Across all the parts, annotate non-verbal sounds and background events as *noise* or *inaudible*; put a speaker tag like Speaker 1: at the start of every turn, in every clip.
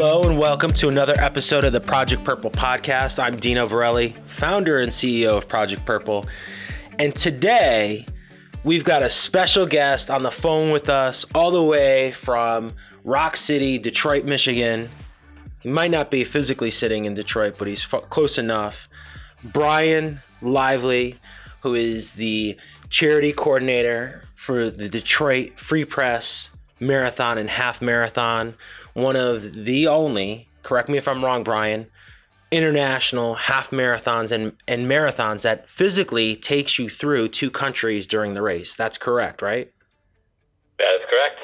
Speaker 1: Hello and welcome to another episode of the Project Purple podcast. I'm Dino Verrelli, founder and CEO of Project Purple. And today we've got a special guest on the phone with us all the way from Rock City, Detroit, Michigan. He might not be physically sitting in Detroit, but he's close enough. Brian Lively, who is the charity coordinator for the Detroit Free Press Marathon and Half Marathon, one of the only, correct me if I'm wrong, Brian, international half marathons and, and marathons that physically takes you through two countries during the race. That's correct, right?
Speaker 2: That is correct.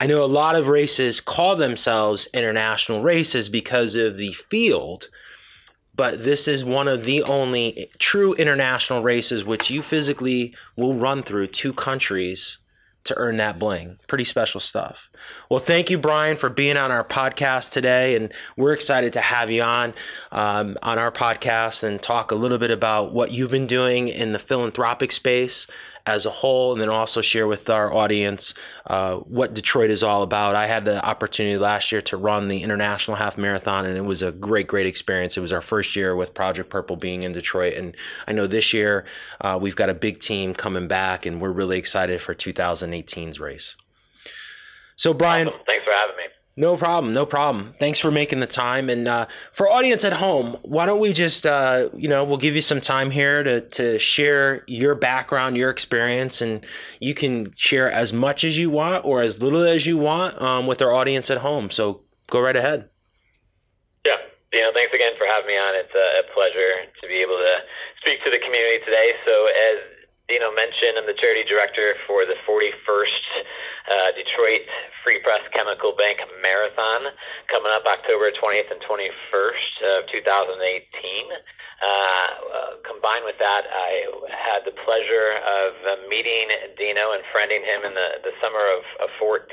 Speaker 1: I know a lot of races call themselves international races because of the field, but this is one of the only true international races which you physically will run through two countries to earn that bling. Pretty special stuff. Well, thank you, Brian, for being on our podcast today, and we're excited to have you on um, on our podcast and talk a little bit about what you've been doing in the philanthropic space as a whole, and then also share with our audience uh, what Detroit is all about. I had the opportunity last year to run the International Half Marathon, and it was a great, great experience. It was our first year with Project Purple being in Detroit, and I know this year uh, we've got a big team coming back, and we're really excited for 2018's race. So, Brian,
Speaker 2: awesome. thanks for having me.
Speaker 1: No problem, no problem. Thanks for making the time. And uh, for audience at home, why don't we just, uh, you know, we'll give you some time here to, to share your background, your experience, and you can share as much as you want or as little as you want um, with our audience at home. So go right ahead.
Speaker 2: Yeah, you know, thanks again for having me on. It's a, a pleasure to be able to speak to the community today. So as Dino mentioned, I'm the charity director for the 41st uh, Detroit Free Press Chemical Bank Marathon coming up October 20th and 21st of 2018. Uh, uh, combined with that, I had the pleasure of uh, meeting Dino and friending him in the, the summer of, of 14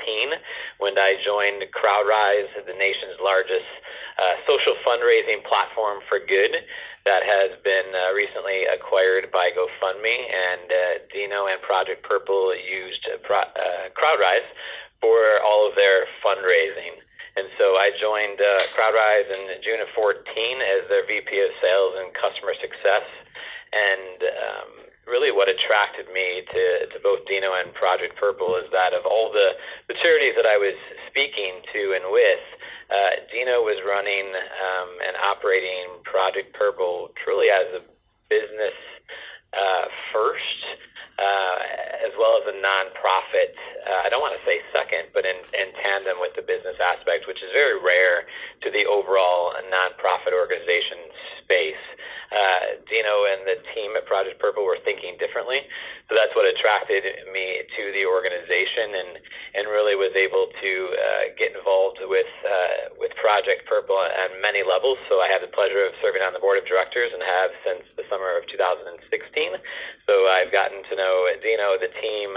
Speaker 2: when I joined CrowdRise, the nation's largest uh, social fundraising platform for good that has been uh, recently acquired by GoFundMe, and uh, Dino and Project Purple used uh, Pro- uh, CrowdRise for all of their fundraising. And so I joined uh, CrowdRise in June of 14 as their VP of Sales and Customer Success. And um, really what attracted me to, to both Dino and Project Purple is that of all the, the charities that I was speaking to and with, uh, Dino was running um, and operating Project Purple truly as a business uh, first, uh, as well as a nonprofit. Uh, I don't want to say second, but in, in tandem with the business aspect, which is very rare to the overall nonprofit organization space. Uh, Dino and the team at Project Purple were thinking differently, so that's what attracted me to the organization, and and really was able to uh, get involved with uh, with Project Purple on many levels. So I had the pleasure of serving on the board of directors and have since the summer of 2016. So I've gotten to know Dino, the team,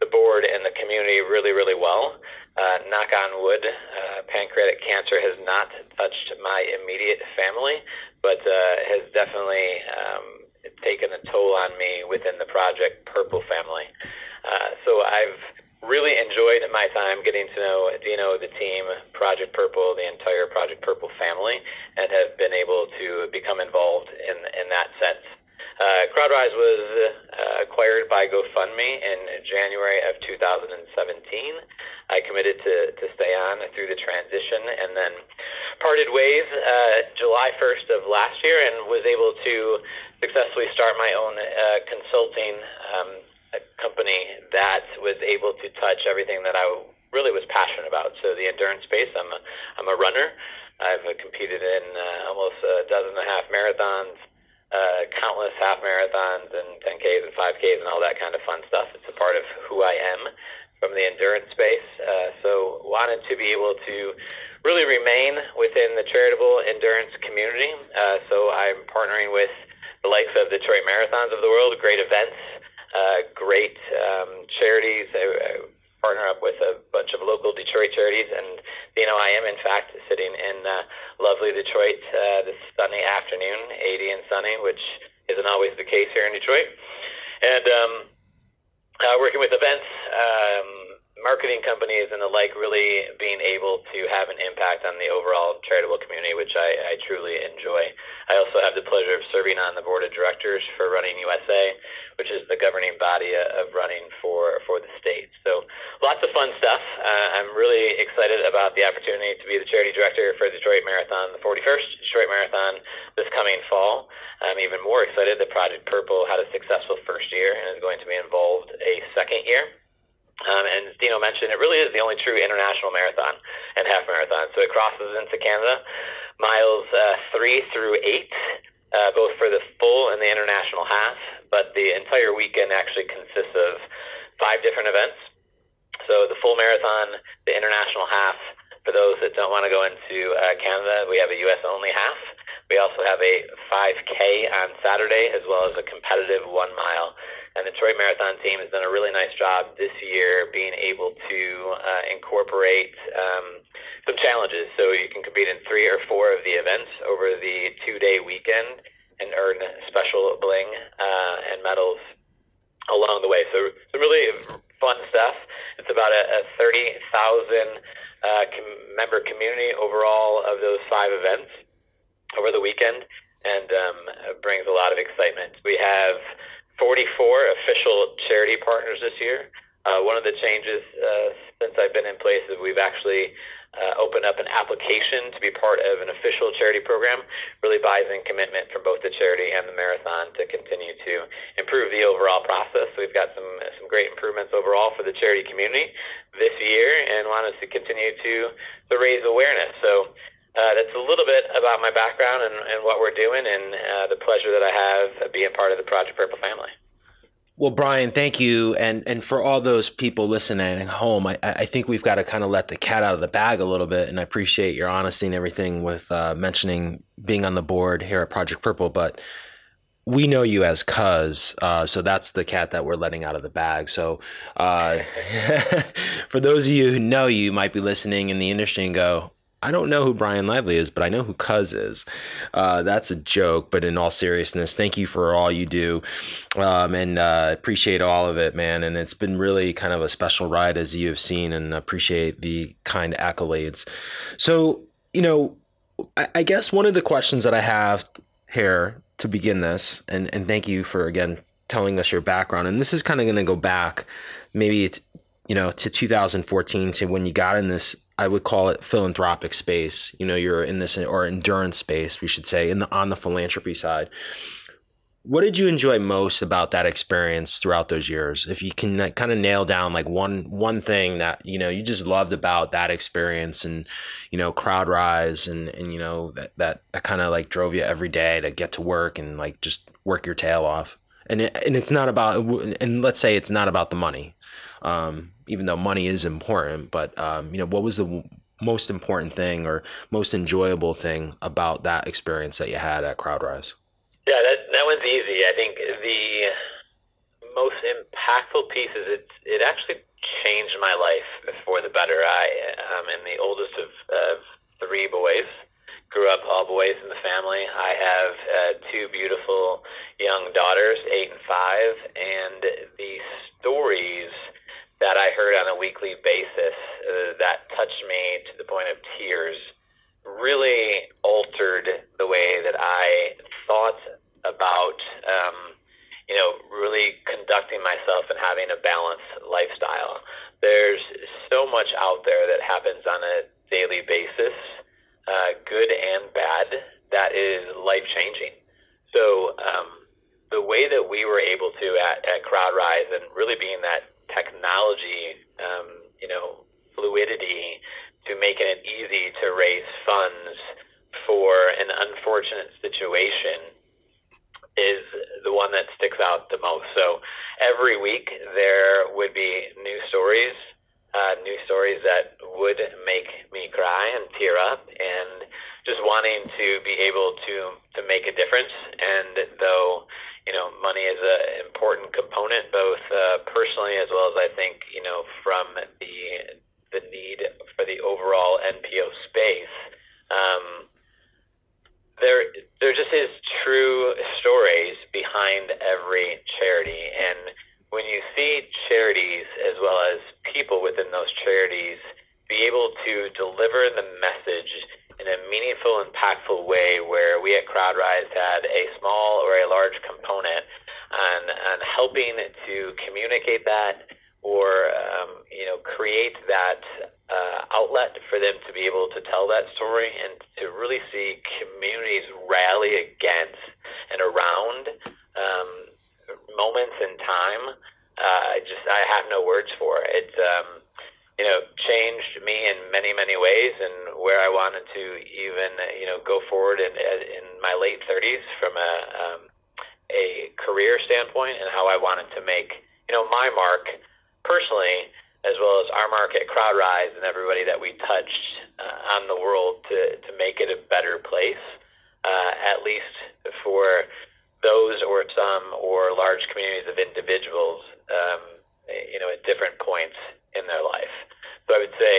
Speaker 2: the board, and the community really, really well. Uh, knock on wood, uh, pancreatic cancer has not touched my immediate family, but uh, has definitely um, taken a toll on me within the Project Purple family. Uh, so I've really enjoyed my time getting to know Dino, the team, Project Purple, the entire Project Purple family, and have been able to become involved in in that sense. Uh, CrowdRise was uh, acquired by GoFundMe in January of 2017. I committed to, to stay on through the transition and then parted ways uh, July 1st of last year and was able to successfully start my own uh, consulting um, company that was able to touch everything that I really was passionate about. So the endurance space, I'm a, I'm a runner. I've competed in uh, almost a dozen and a half marathons, uh, countless half marathons and 10Ks and 5Ks and all that kind of fun stuff. It's a part of who I am from the endurance space. Uh, so wanted to be able to really remain within the charitable endurance community. Uh, so I'm partnering with the likes of Detroit Marathons of the world, great events, uh, great um, charities. I, I partner up with a bunch of local Detroit charities, and you know I am in fact sitting in uh, lovely Detroit uh, this sunny afternoon, 80 and sunny, which isn't always the case here in Detroit, and um, uh, working with events, um, marketing companies and the like really being able to have an impact on the overall charitable community, which I, I truly enjoy. I also have the pleasure of serving on the board of directors for Running USA, which is the governing body of running for for the state. So lots of fun stuff. Uh, I'm really excited about the opportunity to be the charity director for Detroit Marathon, the 41st Detroit Marathon this coming fall. I'm even more excited that Project Purple had a successful first year and is going to be involved a second year. Um, and as Dino mentioned, it really is the only true international marathon and half marathon. So it crosses into Canada, miles uh, three through eight, uh, both for the full and the international half. But the entire weekend actually consists of five different events. So the full marathon, the international half, for those that don't want to go into uh, Canada, we have a U.S. only half. We also have a 5K on Saturday, as well as a competitive one mile. And the Detroit Marathon team has done a really nice job this year being able to uh, incorporate um, some challenges. So you can compete in three or four of the events over the two day weekend and earn special bling uh, and medals along the way. So some really fun stuff. It's about a, a 30,000 uh, com- member community overall of those five events over the weekend and um, brings a lot of excitement. We have 44 official charity partners this year. Uh, one of the changes uh, since I've been in place is we've actually uh, opened up an application to be part of an official charity program. Really buys in commitment from both the charity and the marathon to continue to improve the overall process. We've got some some great improvements overall for the charity community this year, and want us to continue to to raise awareness. So uh, that's a little bit about my background and, and what we're doing, and uh, the pleasure that I have of being part of the Project Purple family.
Speaker 1: Well, Brian, thank you, and and for all those people listening at home, I, I think we've got to kind of let the cat out of the bag a little bit, and I appreciate your honesty and everything with uh, mentioning being on the board here at Project Purple, but we know you as Cuz, uh, so that's the cat that we're letting out of the bag. So, uh, *laughs* for those of you who know you, might be listening in the industry and go, I don't know who Brian Lively is, but I know who Cuz is. Uh, that's a joke, but in all seriousness, thank you for all you do, um, and uh, appreciate all of it, man. And it's been really kind of a special ride, as you have seen, and appreciate the kind accolades. So, you know, I, I guess one of the questions that I have here to begin this, and, and thank you for again telling us your background, and this is kind of going to go back, maybe it's you know to 2014 to when you got in this I would call it philanthropic space. You know, you're in this or endurance space, we should say, in the on the philanthropy side. What did you enjoy most about that experience throughout those years? If you can kind of nail down like one one thing that you know you just loved about that experience, and you know, CrowdRise, and and you know that that, that kind of like drove you every day to get to work and like just work your tail off. And it, and it's not about and let's say it's not about the money um, even though money is important. But um, you know, what was the most important thing or most enjoyable thing about that experience that you had at CrowdRise?
Speaker 2: Yeah, that that one's easy. I think the most impactful piece is it it actually changed my life for the better. I um, am the oldest of, of three boys. Grew up all boys in the family. I have uh, two beautiful young daughters, eight and five, and the stories that I heard on a weekly basis uh, that touched me to the point of tears really altered the way that I thought about, um, you know, really conducting myself and having a balanced lifestyle. There's so much out there that happens on a daily basis, uh, good and bad, that is life changing. So, um, the way that we were able to at, at CrowdRise and really being that technology, um, you know, fluidity to making it easy to raise funds for an unfortunate situation is the one that sticks out the most. So every week there would be new stories, uh, new stories that would make me cry and tear up, and just wanting to be able to to make a difference. And though you know, money is an important component, both uh, personally as well as I think, you know, from the the need for the overall NPO space. Um, there, there just is true stories behind every charity, and when you see charities as well as people within those charities be able to deliver the message in a meaningful, impactful way where we at CrowdRise had a small or a large component on, on helping to communicate that or um, you know create that uh, outlet for them to be able to tell that story and to really see communities rally against and around um, moments in time. Uh, I just I have no words for it. It's um, you know, changed me in many, many ways, and where I wanted to even, you know, go forward in in my late 30s from a um, a career standpoint, and how I wanted to make, you know, my mark personally, as well as our mark at CrowdRise and everybody that we touched uh, on the world to to make it a better place, uh, at least for those or some or large communities of individuals, um, you know, at different points in their life. So I would say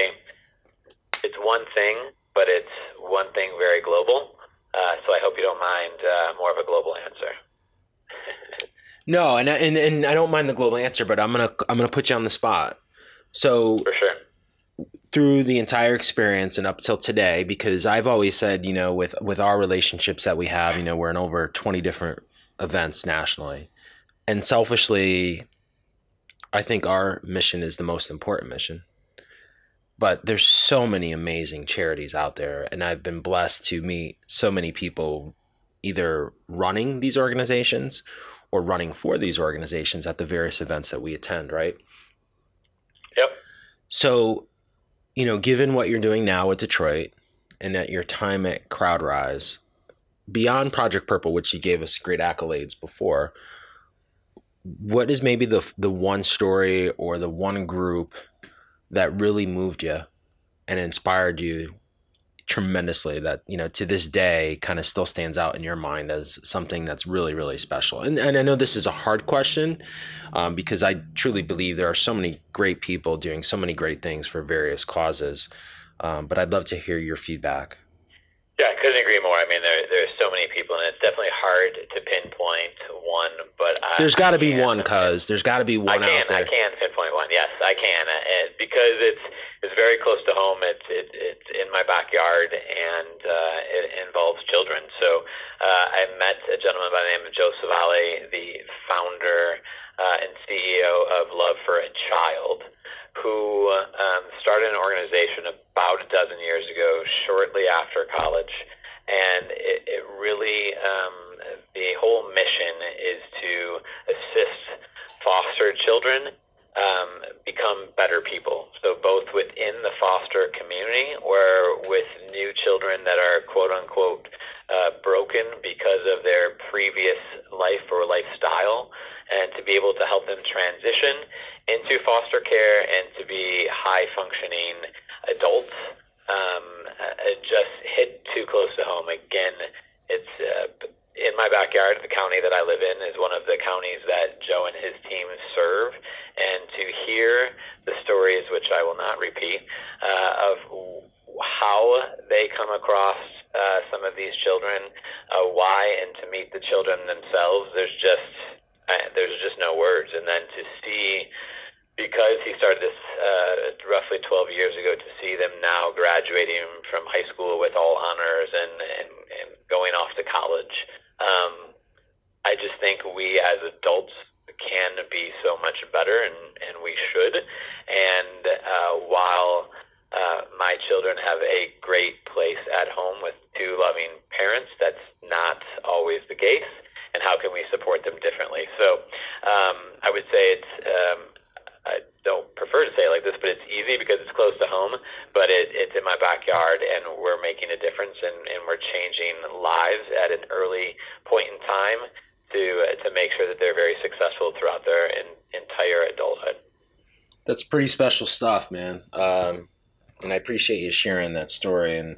Speaker 2: it's one thing, but it's one thing very global. Uh, so I hope you don't mind uh, more of a global answer. *laughs*
Speaker 1: no, and, and and I don't mind the global answer, but I'm gonna I'm gonna put you on the spot. So
Speaker 2: for sure.
Speaker 1: Through the entire experience and up till today, because I've always said, you know, with with our relationships that we have, you know, we're in over 20 different events nationally, and selfishly, I think our mission is the most important mission. But there's so many amazing charities out there, and I've been blessed to meet so many people either running these organizations or running for these organizations at the various events that we attend, right?
Speaker 2: Yep.
Speaker 1: So, you know, given what you're doing now with Detroit and at your time at CrowdRise, beyond Project Purple, which you gave us great accolades before, what is maybe the the one story or the one group that really moved you and inspired you tremendously that you know to this day kind of still stands out in your mind as something that's really really special? And and I know this is a hard question um, because I truly believe there are so many great people doing so many great things for various causes um, but I'd love to hear your feedback
Speaker 2: yeah, I couldn't agree more. I mean, there there's so many people, and it's definitely hard to pinpoint one. But I,
Speaker 1: there's got to be one, cause there's got to be one
Speaker 2: I can,
Speaker 1: out there.
Speaker 2: I can pinpoint one. Yes, I can, and because it's it's very close to home. It's it, it's in my backyard, and uh, it involves children. So uh, I met a gentleman by the name of Joe Savale, the founder uh, and CEO of Love for a Child who um, started an organization about a dozen years ago, shortly after college, and it, it really um, the whole mission is to assist foster children um, become better people. So both within the foster community or with new children that are quote unquote uh, broken because of their previous life or lifestyle, and to be able to help them transition into foster care and to be high functioning adults um, uh, just hit too close to home. Again, it's uh, in my backyard. The county that I live in is one of the counties that Joe and his team serve, and to hear the stories, which I will not repeat, uh, of how they come across uh, some of these children, uh, why, and to meet the children themselves. There's just uh, there's just no words, and then to see because he started this uh, roughly 12 years ago to see them now graduating from high school with all honors and, and, and going off to college. Um, I just think we as adults can be so much better, and, and we should. And uh, while uh, my children have a great place at home with two loving parents, that's not always the case. And how can we support them differently? So um, I would say it's um, I don't prefer to say it like this, but it's easy because it's close to home, but it, it's in my backyard, and we're making a difference, and, and we're changing lives at an early point in time to uh, to make sure that they're very successful throughout their in, entire adulthood.
Speaker 1: That's pretty special stuff, man. Um, and I appreciate you sharing that story. And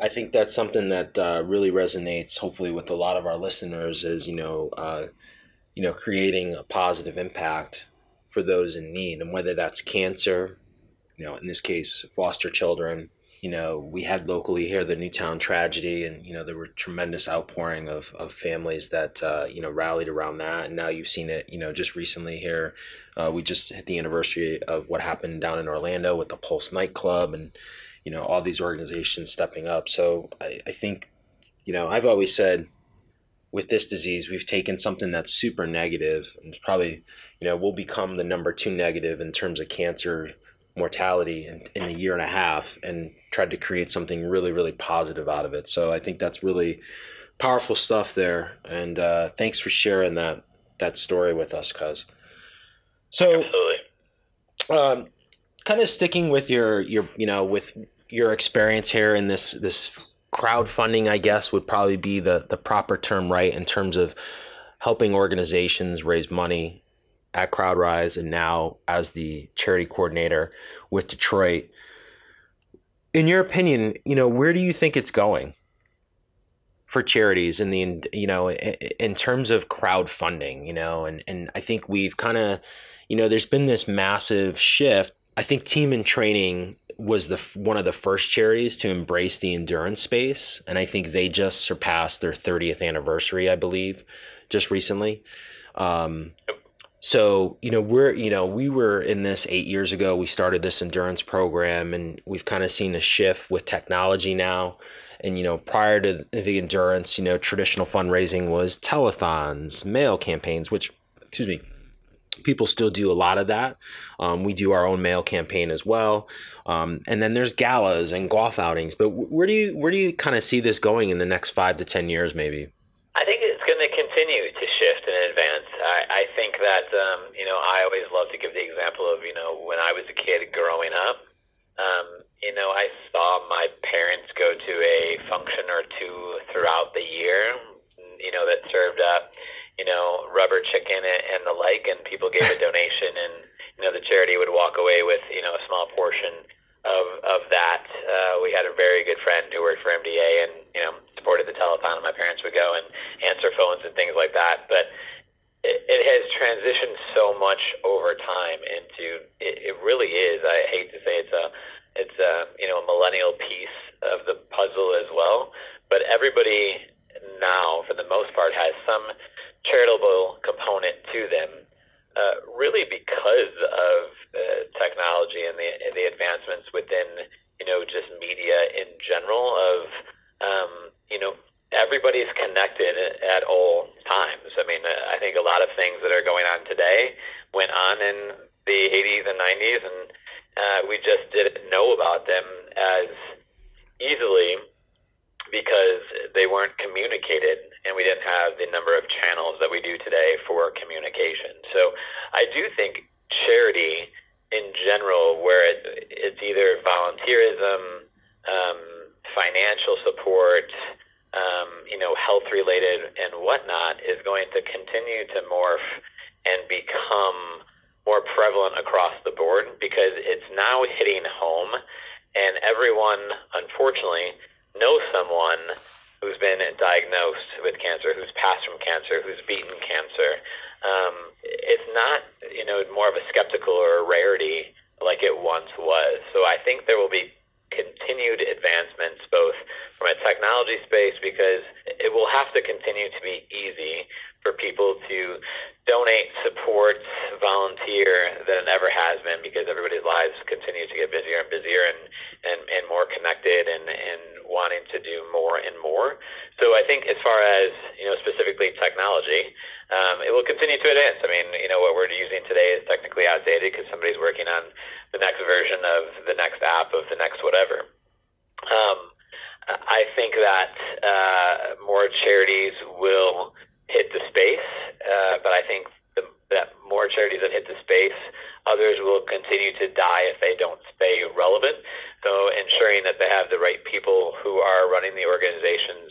Speaker 1: I think that's something that uh, really resonates, hopefully, with a lot of our listeners. Is you know, uh, you know, creating a positive impact for those in need, and whether that's cancer, you know, in this case, foster children. You know, we had locally here the Newtown tragedy, and you know there were tremendous outpouring of of families that uh, you know rallied around that, and now you've seen it. You know, just recently here, uh, we just hit the anniversary of what happened down in Orlando with the Pulse nightclub, and you know all these organizations stepping up. So I, I think you know I've always said with this disease we've taken something that's super negative and it's probably you know we'll become the number two negative in terms of cancer mortality in, in a year and a half and tried to create something really really positive out of it. So I think that's really powerful stuff there and uh, thanks for sharing that that story with us, cuz. So Um, kind of sticking with your your you know with your experience here in this this crowdfunding, I guess would probably be the the proper term, right? In terms of helping organizations raise money at CrowdRise, and now as the charity coordinator with Detroit. In your opinion, you know, where do you think it's going for charities in the you know in terms of crowdfunding, you know, and and I think we've kind of you know, there's been this massive shift. I think Team in Training was the one of the first charities to embrace the endurance space, and I think they just surpassed their 30th anniversary, I believe, just recently. Um, so you know we're you know we were in this eight years ago. We started this endurance program, and we've kind of seen a shift with technology now. And you know, prior to the endurance, you know, traditional fundraising was telethons, mail campaigns, which, excuse me, people still do a lot of that. Um, we do our own mail campaign as well. Um, and then there's galas and golf outings. But where do you where do you kind of see this going in the next five to ten years, maybe?
Speaker 2: I think it's going to continue to shift and advance. I, I think that um, you know I always love to give the example of you know when I was a kid growing up. Um, you know, I saw my parents go to a function or two throughout the year. You know, that served up you know, rubber chicken and the like, and people gave a *laughs* donation, and you know, the charity would walk away with you know a small portion of of that. Uh, we had a very good friend who worked for MDA, and you know, supported the telethon. And my parents would go and answer phones and things like that, but. It, has transitioned so much over time into it, it really is. I hate to say it's a it's a you know a millennial piece of the puzzle as well, but everybody now for the most part has some charitable component to them, uh, really because of uh, technology and the the advancements within you know just media in general. Of um, you know everybody's connected at all times. I mean, I think a lot of things that are going on today went on in the 80s and 90s, and uh, we just didn't know about them as easily because they weren't communicated and we didn't have the number of channels that we do today for communication. So I do think charity in general, where it, it's either volunteerism, um, financial support, um, you know, health related and whatnot, is going to continue to morph and become more prevalent across the board because it's now hitting home, and everyone, unfortunately, know someone who's been diagnosed with cancer, who's passed from cancer, who's beaten cancer. Um, it's not, you know, more of a skeptical or a rarity like it once was. So I think there will be continued advancements both from a technology space because it will have to continue to be easy for people to donate, support, volunteer than it ever has been because everybody's lives continue to get busier and busier and, and, and more connected and, and wanting to do more and more. So I think as far as, you know, specifically technology, um, it will continue to advance. I mean, you know, what we're using today is technically outdated because somebody's working on the next version of the next app of the next whatever. Um, I think that uh, more charities will hit the space, uh, but I think the, that more charities that hit the space, others will continue to die if they don't stay relevant. So ensuring that they have the right people who are running the organizations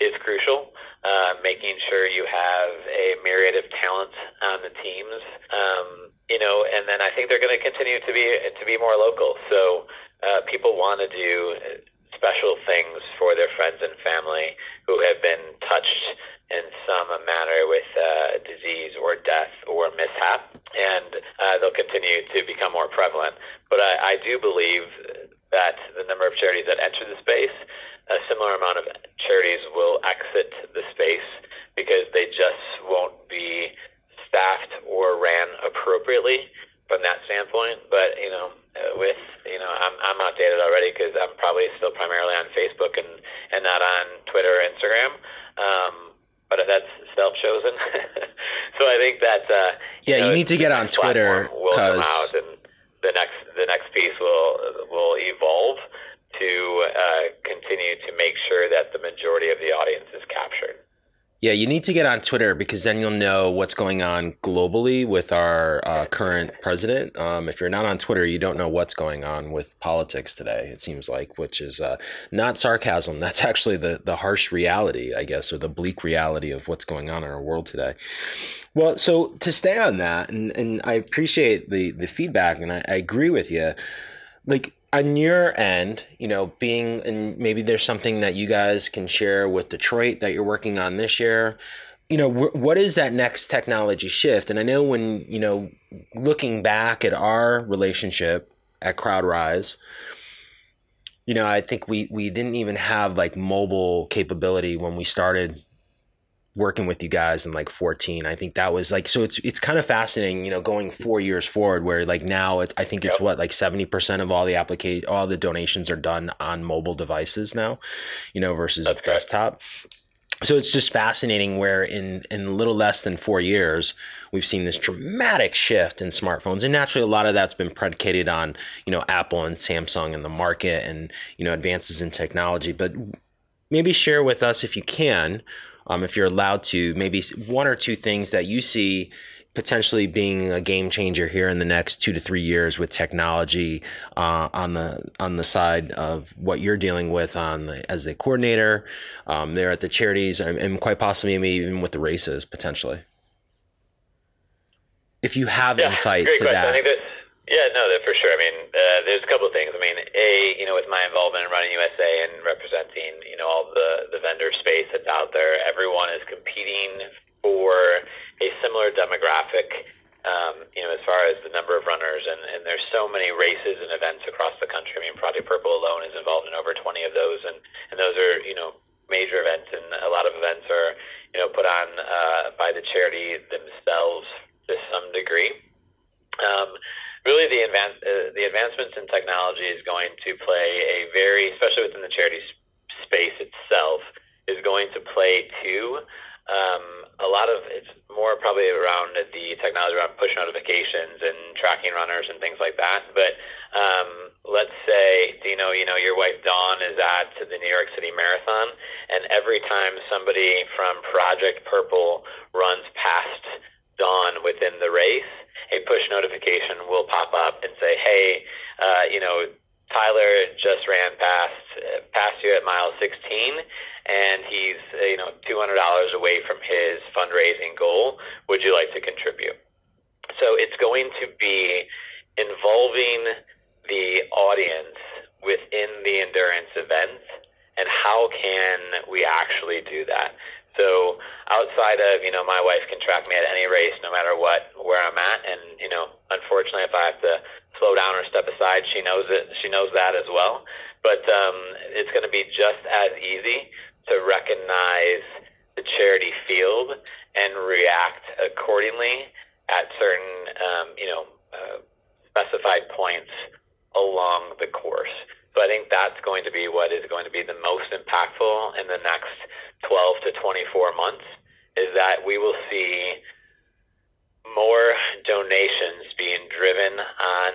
Speaker 2: is crucial. Uh, making sure you have a myriad of talent on the teams, um, you know, and then I think they're going to continue to be to be more local. So uh, people want to do special things for their friends and family who have been touched in some manner with uh, disease or death or mishap, and uh, they'll continue to become more prevalent. But I, I do believe that the number of charities that enter the space, a similar amount of charities will exit the space because they just won't be staffed or ran appropriately from that standpoint. But you know, with you know, I'm I'm outdated already because I'm probably still primarily on Facebook and and not on Twitter or Instagram. Um, but that's self-chosen. *laughs* so I think that uh,
Speaker 1: yeah,
Speaker 2: you, know,
Speaker 1: you need to get on Twitter.
Speaker 2: Will come out, and the next the next piece will will evolve to uh, continue to make sure that the majority of the audience is captured.
Speaker 1: Yeah, you need to get on Twitter because then you'll know what's going on globally with our uh, current president. Um, if you're not on Twitter, you don't know what's going on with politics today. It seems like, which is uh, not sarcasm. That's actually the the harsh reality, I guess, or the bleak reality of what's going on in our world today. Well, so to stay on that, and, and I appreciate the the feedback, and I, I agree with you. Like on your end, you know, being and maybe there's something that you guys can share with Detroit that you're working on this year. You know, what is that next technology shift? And I know when you know, looking back at our relationship at CrowdRise, you know, I think we we didn't even have like mobile capability when we started working with you guys in like 14 i think that was like so it's it's kind of fascinating you know going four years forward where like now it's i think it's yep. what like 70% of all the application all the donations are done on mobile devices now you know versus
Speaker 2: That's
Speaker 1: desktop. So it's just fascinating where in in little less than four years we've seen this dramatic shift in smartphones. And naturally a lot of that's been predicated on you know apple and samsung in the market and you know advances in technology. But maybe share with us if you can um, if you're allowed to, maybe one or two things that you see potentially being a game changer here in the next two to three years with technology uh, on the on the side of what you're dealing with on the, as a coordinator um, there at the charities and, and quite possibly maybe even with the races potentially. If you have
Speaker 2: yeah,
Speaker 1: insight
Speaker 2: to
Speaker 1: question. that.
Speaker 2: Yeah, no, for sure. I mean, uh, there's a couple of things. I mean, a, you know, with my involvement in running USA and representing, you know, all the the vendor space that's out there, everyone is competing for a similar demographic. Um, you know, as far as the number of runners, and, and there's so many races and events across the country. I mean, Project Purple alone is involved in over 20 of those, and and those are, you know, major events, and a lot of events are, you know, put on uh, by the charity themselves to some degree. Um, really the advance uh, the advancements in technology is going to play a very especially within the charity space itself is going to play to um, a lot of it's more probably around the technology around push notifications and tracking runners and things like that. But um, let's say, know, you know, your wife Dawn is at the New York City Marathon, and every time somebody from Project Purple runs past Dawn within the race, a push notification will pop up and say, hey, uh, you know, Tyler just ran past past you at mile 16, and he's uh, you know $200 away from his fundraising goal. Would you like to contribute? So it's going to be involving the audience within the endurance event, and how can we actually do that? So outside of you know my wife can track me at any race no matter what where I'm at, and you know unfortunately if I have to slow down or step aside, she knows it. She knows that as well. But um, it's going to be just as easy to recognize the charity field and react accordingly at certain um, you know uh, specified points along the course. So I think that's going to be what is going to be the most impactful in the next 12 to 24 months is that we will see more donations being driven on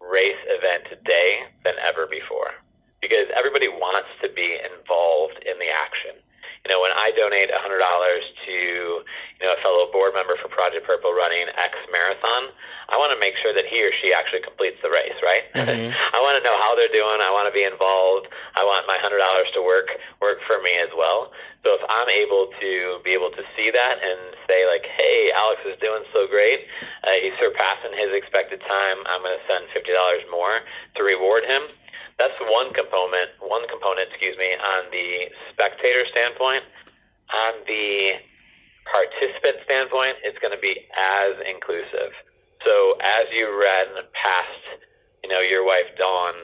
Speaker 2: race event day than ever before because everybody wants to be involved in the action. You know, when I donate $100 to, you know, a fellow board member for Project Purple running X marathon, I want to make sure that he or she actually completes the race, right?
Speaker 1: Mm-hmm. *laughs*
Speaker 2: I want to know how they're doing. I want to be involved. I want my hundred dollars to work work for me as well. So if I'm able to be able to see that and say like, hey, Alex is doing so great, uh, he's surpassing his expected time. I'm going to send fifty dollars more to reward him. That's one component. One component, excuse me, on the spectator standpoint. On the participant standpoint, it's going to be as inclusive. So as you ran past, you know, your wife Dawn,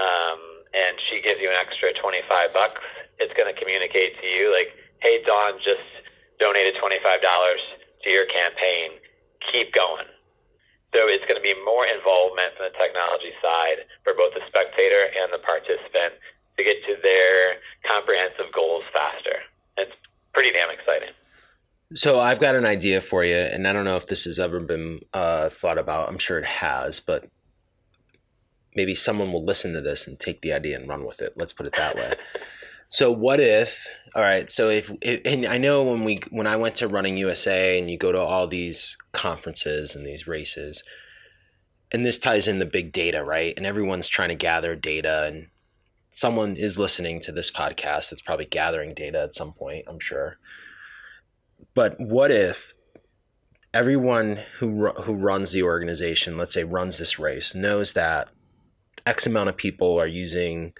Speaker 2: um, and she gives you an extra twenty five bucks, it's going to communicate to you like, "Hey, Dawn just donated twenty five dollars to your campaign. Keep going." So it's going to be more involvement from the technology side for both the spectator and the participant to get to their comprehensive goals faster. It's pretty damn exciting.
Speaker 1: So I've got an idea for you, and I don't know if this has ever been uh, thought about. I'm sure it has, but maybe someone will listen to this and take the idea and run with it. Let's put it that way. *laughs* so what if? All right. So if, if and I know when we when I went to Running USA and you go to all these conferences and these races, and this ties in the big data, right? And everyone's trying to gather data, and someone is listening to this podcast that's probably gathering data at some point. I'm sure. But what if everyone who who runs the organization, let's say runs this race, knows that X amount of people are using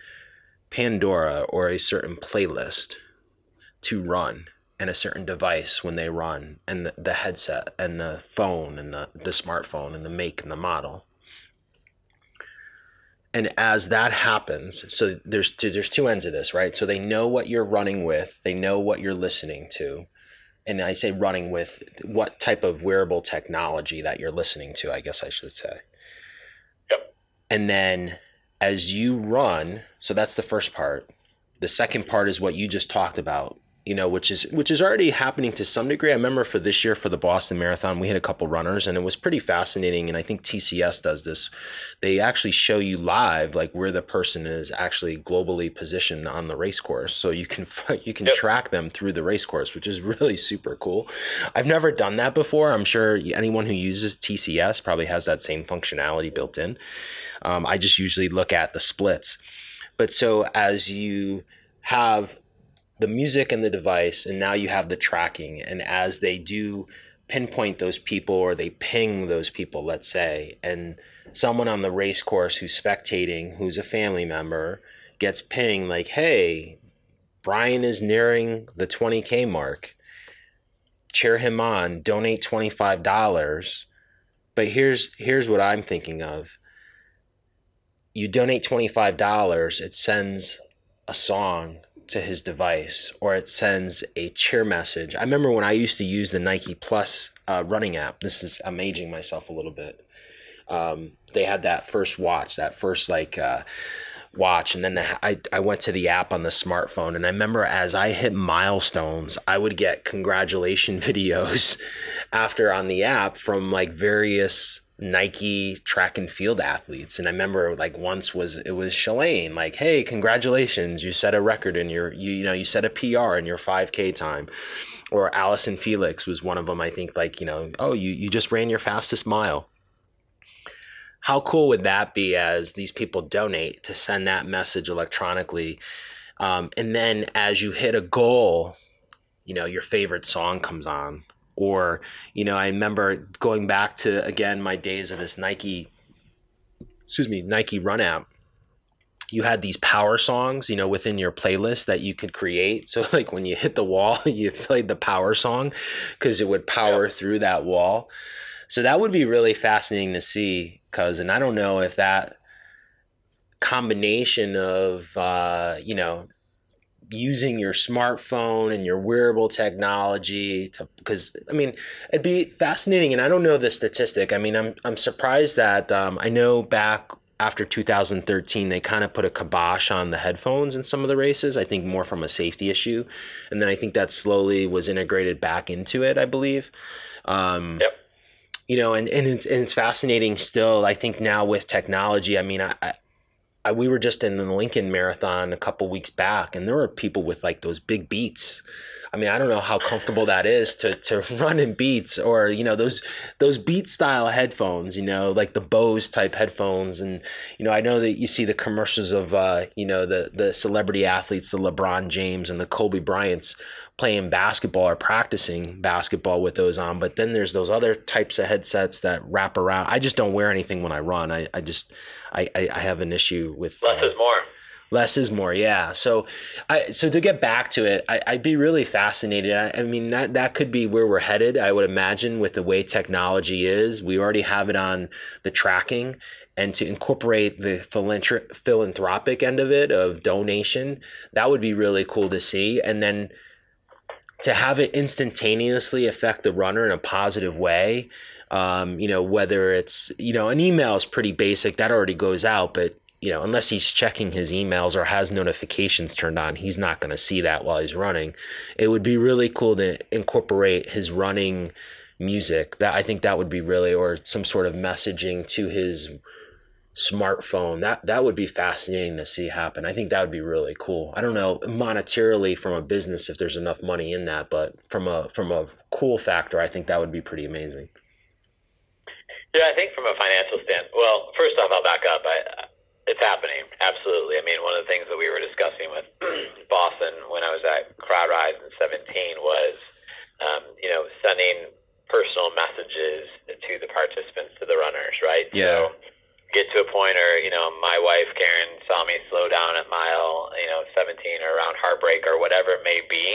Speaker 1: Pandora or a certain playlist to run and a certain device when they run and the, the headset and the phone and the, the smartphone and the make and the model and as that happens so there's two, there's two ends of this right so they know what you're running with they know what you're listening to and I say running with what type of wearable technology that you're listening to I guess I should say Yep. and then as you run, so that's the first part. The second part is what you just talked about, you know, which is which is already happening to some degree. I remember for this year for the Boston Marathon, we had a couple runners and it was pretty fascinating and I think TCS does this. They actually show you live like where the person is actually globally positioned on the race course. So you can *laughs* you can yep. track them through the race course, which is really super cool. I've never done that before. I'm sure anyone who uses TCS probably has that same functionality built in. Um, I just usually look at the splits. But so as you have the music and the device, and now you have the tracking, and as they do pinpoint those people or they ping those people, let's say, and someone on the race course who's spectating, who's a family member, gets pinged like, hey, Brian is nearing the 20K mark. Cheer him on, donate $25. But here's here's what I'm thinking of you donate $25, it sends a song to his device or it sends a cheer message. I remember when I used to use the Nike Plus uh, running app. This is I'm aging myself a little bit. Um, they had that first watch, that first like uh, watch, and then the, I I went to the app on the smartphone, and I remember as I hit milestones, I would get congratulation *laughs* videos after on the app from like various Nike track and field athletes. And I remember like once was it was Shalane, like, hey, congratulations, you set a record in your you, you know, you set a PR in your 5K time. Or Allyson Felix was one of them. I think like you know, oh, you you just ran your fastest mile. How cool would that be as these people donate to send that message electronically, um, and then as you hit a goal, you know, your favorite song comes on or you know i remember going back to again my days of this nike excuse me nike run app. You had these power songs you know within your playlist that you could create. So *laughs* like when you hit the wall *laughs* you played the power song because it would power yeah. through that wall. So that would be really fascinating to see because and i don't know if that combination of uh, you know using your smartphone and your wearable technology to because I mean it'd be fascinating and I don't know the statistic. I mean I'm I'm surprised that um, I know back after 2013 they kind of put a kibosh on the headphones in some of the races. I think more from a safety issue, and then I think that slowly was integrated back into it. I believe. Um,
Speaker 2: yep.
Speaker 1: You know, and and it's, and it's fascinating still. I think now with technology, I mean, I I, we were just in the Lincoln Marathon a couple weeks back, and there were people with like those big beats. I mean, I don't know how comfortable that is to to *laughs* run in beats or you know those those beat style headphones, you know, like the Bose type headphones, and you know I know that you see the commercials of uh, you know the the celebrity athletes, the LeBron James and the Kobe Bryant's playing basketball or practicing basketball with those on. But then there's those other types of headsets that wrap around. I just don't wear anything when I run. I I just I, I, I have an issue with
Speaker 2: less uh, is more.
Speaker 1: Less is more, yeah. So, I so to get back to it, I, I'd be really fascinated. I, I mean, that that could be where we're headed. I would imagine with the way technology is, we already have it on the tracking, and to incorporate the philanthropic end of it of donation, that would be really cool to see. And then to have it instantaneously affect the runner in a positive way Um, you know, whether it's you know, an email is pretty basic that already goes out, but you know, unless he's checking his emails or has notifications turned on, he's not going to see that while he's running. It would be really cool to incorporate his running music. That I think that would be really or some sort of messaging to his smartphone. That that would be fascinating to see happen. I think that would be really cool. I don't know monetarily from a business if there's enough money in that, but from a from a cool factor, I think that would be pretty amazing.
Speaker 2: Yeah, I think from a financial standpoint. Well, first off, I'll back up. I, it's happening, absolutely. I mean, one of the things that we were discussing with *clears throat* Boston when I was at CrowdRise in 17 was, um, you know, sending personal messages to the participants, to the runners, right?
Speaker 1: Yeah. So
Speaker 2: get to a point where you know my wife Karen saw me slow down at mile you know 17 or around heartbreak or whatever it may be,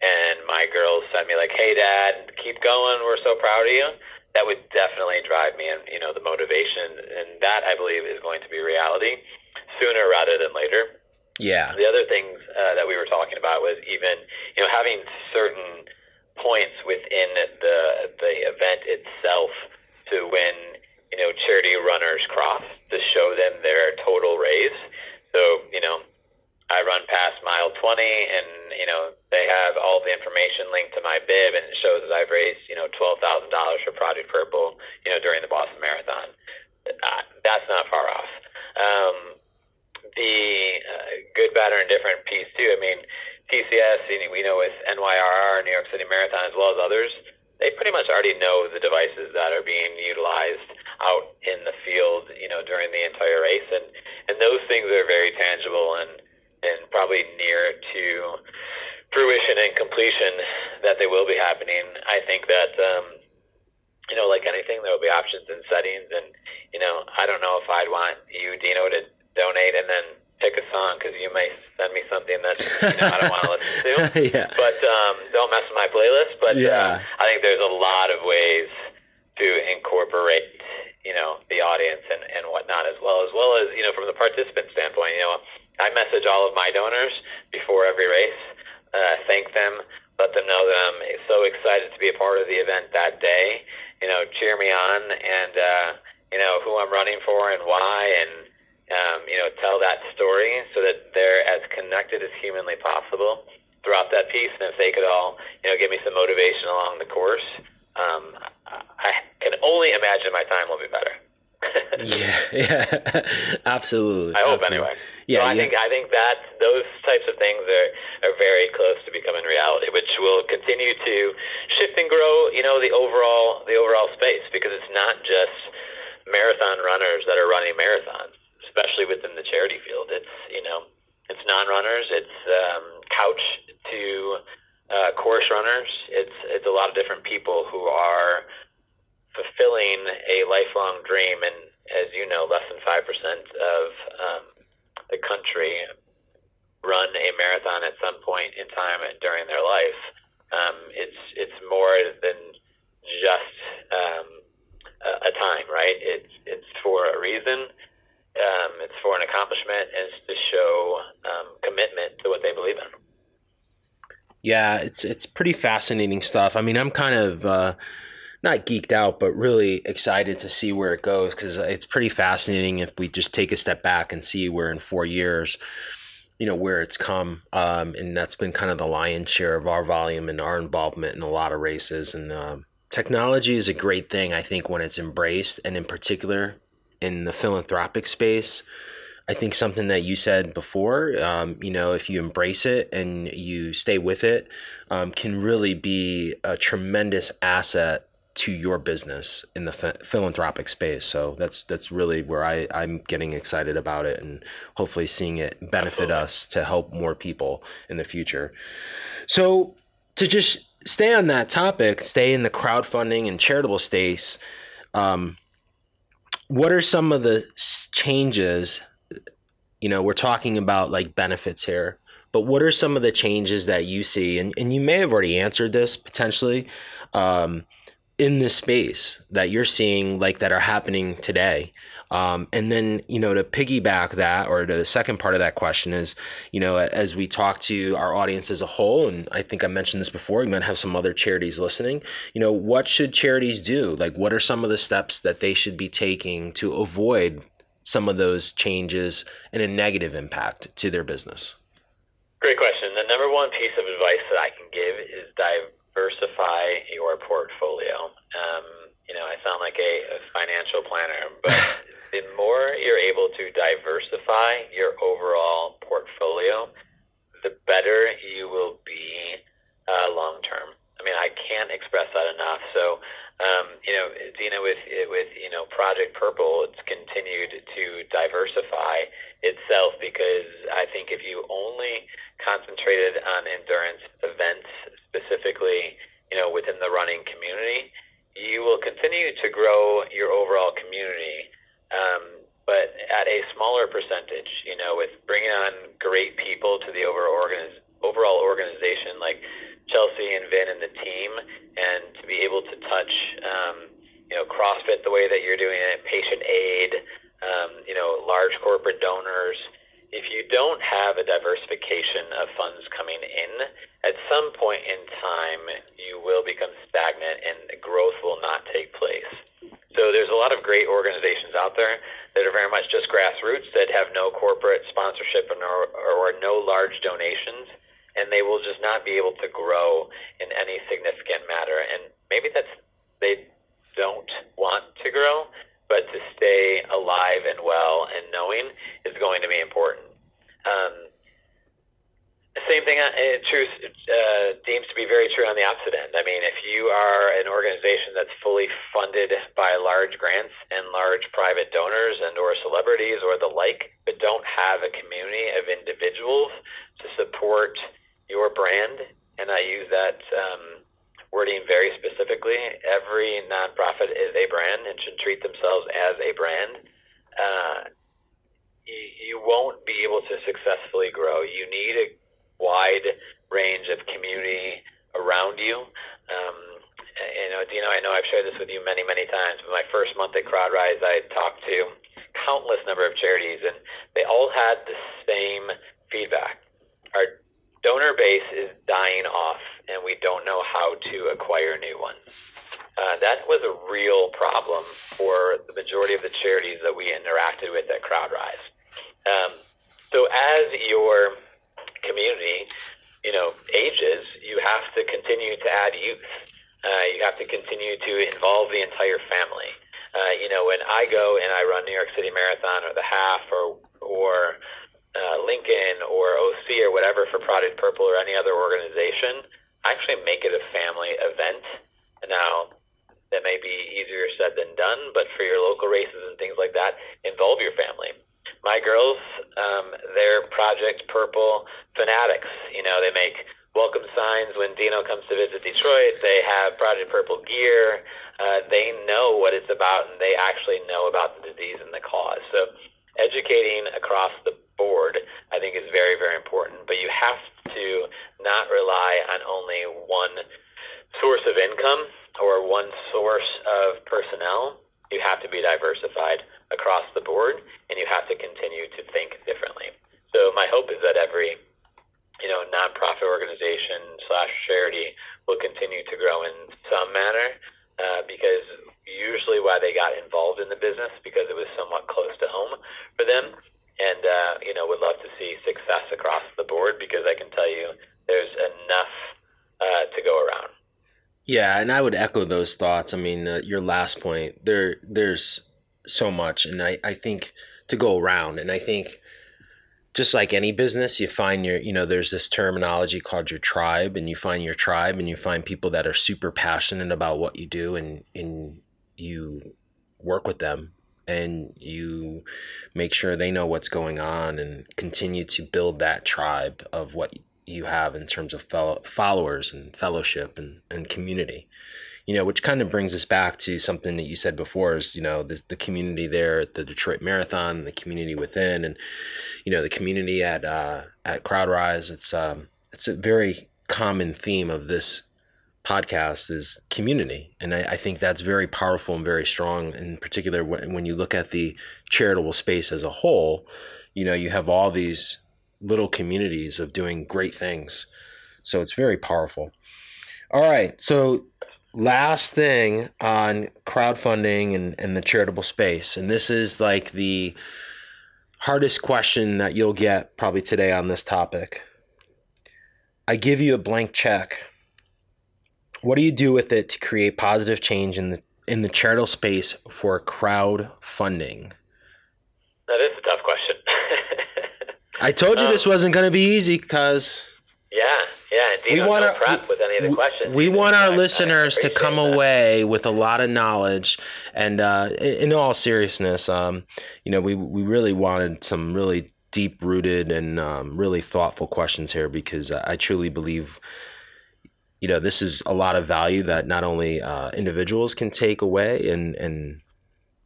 Speaker 2: and my girls sent me like, "Hey, Dad, keep going. We're so proud of you." That would definitely drive me, and you know the motivation, and that I believe is going to be reality sooner rather than later.
Speaker 1: Yeah.
Speaker 2: The other things uh, that we were talking about was even you know having certain points within the the event itself to when you know, charity runners cross to show them their total raise. So, you know, I run past mile 20 and, you know, they have all the information linked to my bib and it shows that I've raised, you know, $12,000 for Project Purple, you know, during the Boston Marathon. Uh, that's not far off. Um, the uh, good, bad, or indifferent piece, too. I mean, TCS, you know, we know with NYRR, New York City Marathon, as well as others, they pretty much already know the devices that are being utilized out in the field, you know, during the entire race, and and those things are very tangible and and probably near to fruition and completion that they will be happening. I think that um, you know, like anything, there will be options and settings, and you know, I don't know if I'd want you, Dino, to donate and then pick a song because you may send me something that you know, I don't want to listen to. *laughs*
Speaker 1: yeah.
Speaker 2: But um, don't mess with my playlist. But
Speaker 1: yeah.
Speaker 2: uh, I think there's a lot of ways to incorporate you know the audience and and whatnot as well as well as you know from the participant standpoint you know I message all of my donors before every race uh, thank them let them know that I'm so excited to be a part of the event that day you know cheer me on and uh, you know who I'm running for and why and um, you know tell that story so that they're as connected as humanly possible throughout that piece and if they could all you know give me some motivation along the course um, I can only imagine my time will be better. *laughs*
Speaker 1: yeah, *laughs* yeah, absolutely.
Speaker 2: I hope
Speaker 1: absolutely.
Speaker 2: anyway.
Speaker 1: Yeah,
Speaker 2: so I
Speaker 1: yeah.
Speaker 2: think I think that those types of things are are very close to becoming reality, which will continue to shift and grow. You know, the overall the overall space because it's not just marathon runners that are running marathons, especially within the charity field. It's you know, it's non-runners, it's um, couch to uh, course runners. It's it's a lot of different people who are fulfilling a lifelong dream, and as you know, less than five percent of um, the country run a marathon at some point in time during their life. Um, it's it's more than just um, a, time, right? It's it's for a reason. Um, it's for an accomplishment, and it's to show um, commitment to what they believe in.
Speaker 1: Yeah, it's it's pretty fascinating stuff. I mean, I'm kind of uh, not geeked out, but really excited to see where it goes because it's pretty fascinating if we just take a step back and see where in four years, you know, where it's come. Um, and that's been kind of the lion's share of our volume and our involvement in a lot of races. And um, technology is a great thing, I think, when it's embraced, and in particular in the philanthropic space. I think something that you said before, um, you know, if you embrace it and you stay with it, um, can really be a tremendous asset to your business in the ph- philanthropic space. So that's that's really where I I'm getting excited about it and hopefully seeing it benefit
Speaker 2: Absolutely.
Speaker 1: us to help more people in the future. So to just stay on that topic, stay in the crowdfunding and charitable space. Um, what are some of the changes? You know, we're talking about like benefits here, but what are some of the changes that you see? And and you may have already answered this potentially. Um, in this space that you're seeing, like that are happening today? Um, and then, you know, to piggyback that, or the second part of that question is, you know, as we talk to our audience as a whole, and I think I mentioned this before, we might have some other charities listening. You know, what should charities do? Like, what are some of the steps that they should be taking to avoid some of those changes and a negative impact to their business?
Speaker 2: Great question. The number one piece of advice that I can give is diversify your portfolio. Um, you know, I sound like a, a financial planner, but *laughs* the more you're able to diversify your overall portfolio, the better you will be uh, long term. I mean, I can't express that enough. So, um, you know, Dino, with with you know Project Purple, it's continued to diversify itself because I think if you only concentrated on endurance events specifically, you know, within the running community, you will continue to grow your overall community, um, but at a smaller percentage. You know, with bringing on great people to the overall organiz- overall organization, like Chelsea and Vin and the team, and to be able to touch, um, you know, CrossFit the way that you're doing it, patient aid um, you know, large corporate donors. If you don't have a diversification of funds coming in, at some point in time, you will become stagnant and growth will not take place. So there's a lot of great organizations out there that are very much just grassroots that have no corporate sponsorship or, or no large donations, and they will just not be able to grow in any significant matter. And maybe that's they don't want to grow, but to stay alive and well and knowing is going to be important. Um, same thing, uh, true, uh, deems to be very true on the opposite end. I mean, if you are an organization that's fully funded by large grants and large private donors and or celebrities or the like, but don't have a community of individuals to support your brand, and I use that um, wording very specifically. Every nonprofit is a brand and should treat themselves as a brand. Uh, you, you won't be able to successfully grow. You need a wide range of community around you. Um, you know, Dino, I know I've shared this with you many, many times. But my first month at CrowdRise, I talked to countless number of charities, and they all had the same feedback. Our donor base is dying off and we don't know how to acquire new ones. Uh, that was a real problem for the majority of the charities that we interacted with at CrowdRise. Um, so as your community, you know, ages, you have to continue to add youth. Uh, you have to continue to involve the entire family. Uh, you know, when I go and I run New York City Marathon or the half or or uh, Lincoln or OC or whatever for Project Purple or any other organization, actually make it a family event. Now, that may be easier said than done, but for your local races and things like that, involve your family. My girls, um, they're Project Purple fanatics. You know, they make welcome signs when Dino comes to visit Detroit. They have Project Purple gear. Uh, they know what it's about, and they actually know about the disease and the cause. So, educating across the board, I think, is very, very important. But you have to not rely on only one source of income or one source of personnel. You have to be diversified across the board, and you have to continue to think differently. So my hope is that every you know nonprofit organization slash charity will continue to grow in some manner uh, because usually why they got involved in the business because it was somewhat close to home for them and uh, you know would love to see success across the board because I can tell you there's enough uh, to go around.
Speaker 1: Yeah, and I would echo those thoughts. I mean, uh, your last point there there's so much, and I I think to go around, and I think just like any business, you find your, you know, there's this terminology called your tribe, and you find your tribe, and you find people that are super passionate about what you do, and and you work with them and you make sure they know what's going on and continue to build that tribe of what you have in terms of fellow followers and fellowship and, and community you know which kind of brings us back to something that you said before is you know the, the community there at the detroit marathon the community within and you know the community at uh at crowdrise it's um it's a very common theme of this podcast is community, and I, I think that's very powerful and very strong. In particular, when, when you look at the charitable space as a whole, you know you have all these little communities of doing great things, so it's very powerful. All right, so last thing on crowdfunding and, and the charitable space, and this is like the hardest question that you'll get probably today on this topic. I give you a blank check what do you do with it to create positive change in the in the charitable space for crowdfunding?
Speaker 2: That is a tough question. *laughs*
Speaker 1: I told you um, this wasn't going to be easy because.
Speaker 2: Yeah, yeah. we want our, prep with any of the questions.
Speaker 1: We want our listeners to come that. away with a lot of knowledge, and uh, in all seriousness, um, you know, we we really wanted some really deep rooted and um, really thoughtful questions here because I truly believe you know, this is a lot of value that not only uh, individuals can take away and and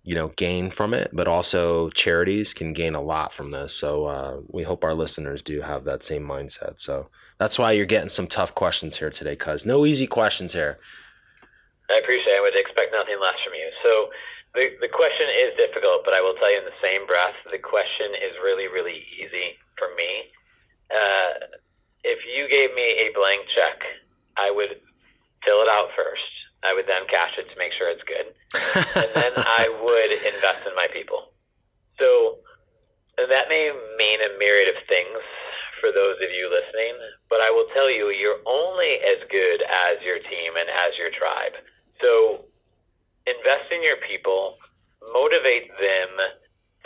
Speaker 1: you know gain from it, but also charities can gain a lot from this. So uh, we hope our listeners do have that same mindset. So that's why you're getting some tough questions here today, cuz no easy questions here.
Speaker 2: I appreciate. it. I would expect nothing less from you. So the the question is difficult, but I will tell you in the same breath, the question is really really easy for me. Uh, if you gave me a blank check I would fill it out first. I would then cash it to make sure it's good. *laughs* and then I would invest in my people. So that may mean a myriad of things for those of you listening, but I will tell you, you're only as good as your team and as your tribe. So invest in your people, motivate them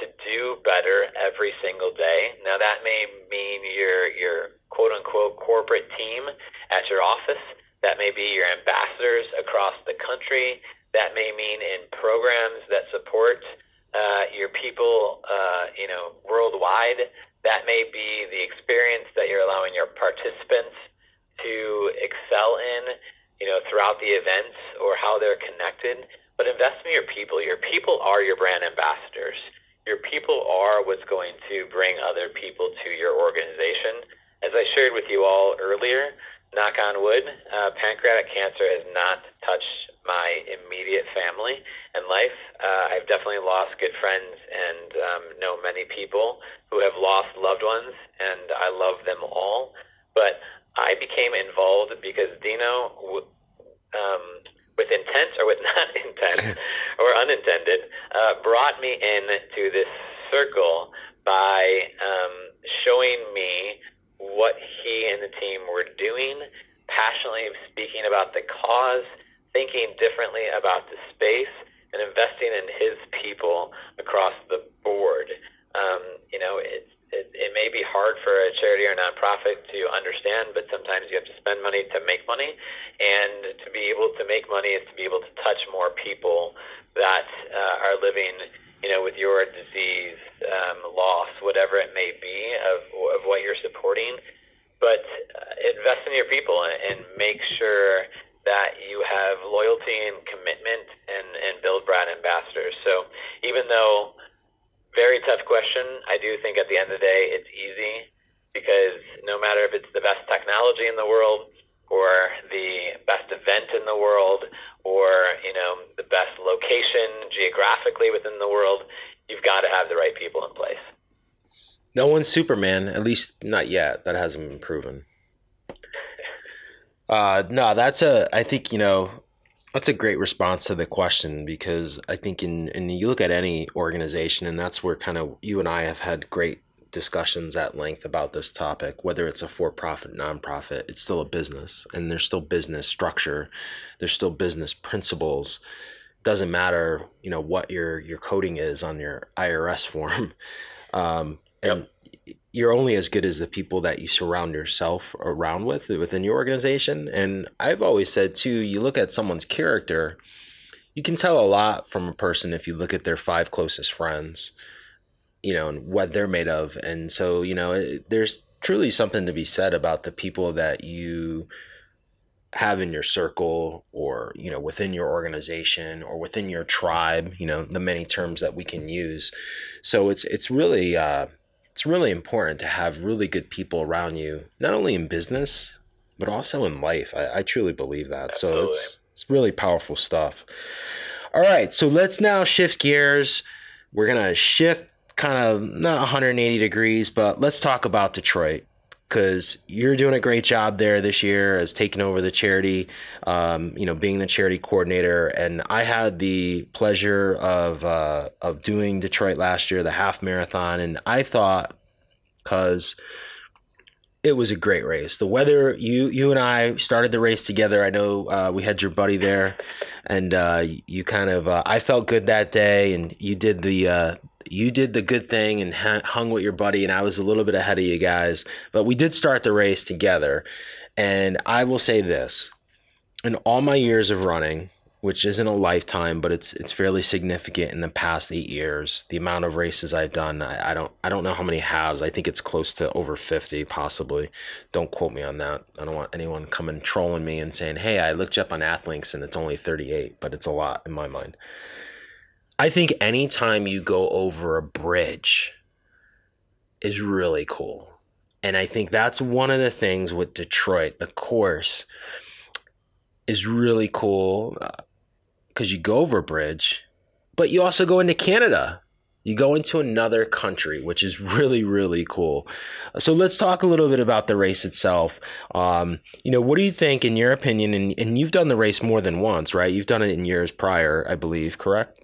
Speaker 2: to do better every single day. Now that may mean your your quote unquote corporate team at your office. That may be your ambassadors across the country. That may mean in programs that support uh, your people, uh, you know, worldwide. That may be the experience that you're allowing your participants to excel in, you know, throughout the events or how they're connected. But invest in your people. Your people are your brand ambassadors. Your people are what's going to bring other people to your organization. As I shared with you all earlier, knock on wood, uh, pancreatic cancer has not touched my immediate family and life. Uh, I've definitely lost good friends and um, know many people who have lost loved ones, and I love them all. But I became involved because Dino, um, with intent or with *laughs* not intent *laughs* or unintended, uh, brought me into this circle by um, showing me what he and the team were doing, passionately speaking about the cause, thinking differently about the space, and investing in his people across the board. Um, you know, it, it, may be hard for a charity or nonprofit to understand, but sometimes you have to spend money to make money, and to be able to make money is to be able to touch more people that uh, are living you know, with your disease, um, loss, whatever it may be of, of what you're supporting. But uh, invest in your people and, and make sure that you have loyalty and commitment and, and build brand ambassadors. So even though very tough question, I do think at the end of the day it's easy because no matter if it's the best technology in the world or the best event in the world or you know the best location geographically within the world, you've got to have the right people in place.
Speaker 1: No one's Superman, at least not yet. That hasn't been proven. Uh, no, that's a. I think you know that's a great response to the question because I think in and you look at any organization and that's where kind of you and I have had great discussions at length about this topic, whether it's a for-profit, nonprofit, it's still a business, and there's still business structure, there's still business principles. Doesn't matter, you know, what your your coding is on your IRS form, *laughs* um, and you're only as good as the people that you surround yourself around with within your organization. And I've always said too, you look at someone's character, you can tell a lot from a person if you look at their five closest friends you know, and what they're made of. And so, you know, it, there's truly something to be said about the people that you have in your circle or, you know, within your organization or within your tribe, you know, the many terms that we can use. So it's it's really uh it's really important to have really good people around you, not only in business, but also in life. I, I truly believe that.
Speaker 2: Absolutely.
Speaker 1: So it's, it's really powerful stuff. All right, so let's now shift gears. We're gonna shift kind of not 180 degrees, but let's talk about Detroit because you're doing a great job there this year as taking over the charity, um, you know, being the charity coordinator. And I had the pleasure of uh, of doing Detroit last year, the half marathon, and I thought because it was a great race. The weather, you you and I started the race together. I know uh, we had your buddy there, and uh, you kind of uh, I felt good that day, and you did the uh, you did the good thing and hung with your buddy, and I was a little bit ahead of you guys. But we did start the race together, and I will say this: in all my years of running, which isn't a lifetime, but it's it's fairly significant in the past eight years. The amount of races I've done, I, I don't I don't know how many halves. I think it's close to over fifty, possibly. Don't quote me on that. I don't want anyone coming trolling me and saying, "Hey, I looked up on Athlinks and it's only thirty-eight, but it's a lot in my mind. I think anytime you go over a bridge is really cool. And I think that's one of the things with Detroit. The course is really cool because uh, you go over a bridge, but you also go into Canada. You go into another country, which is *laughs* really, really cool. So let's talk a little bit about the race itself. Um, you know, what do you think, in your opinion? And, and you've done the race more than once, right? You've done it in years prior, I believe, correct?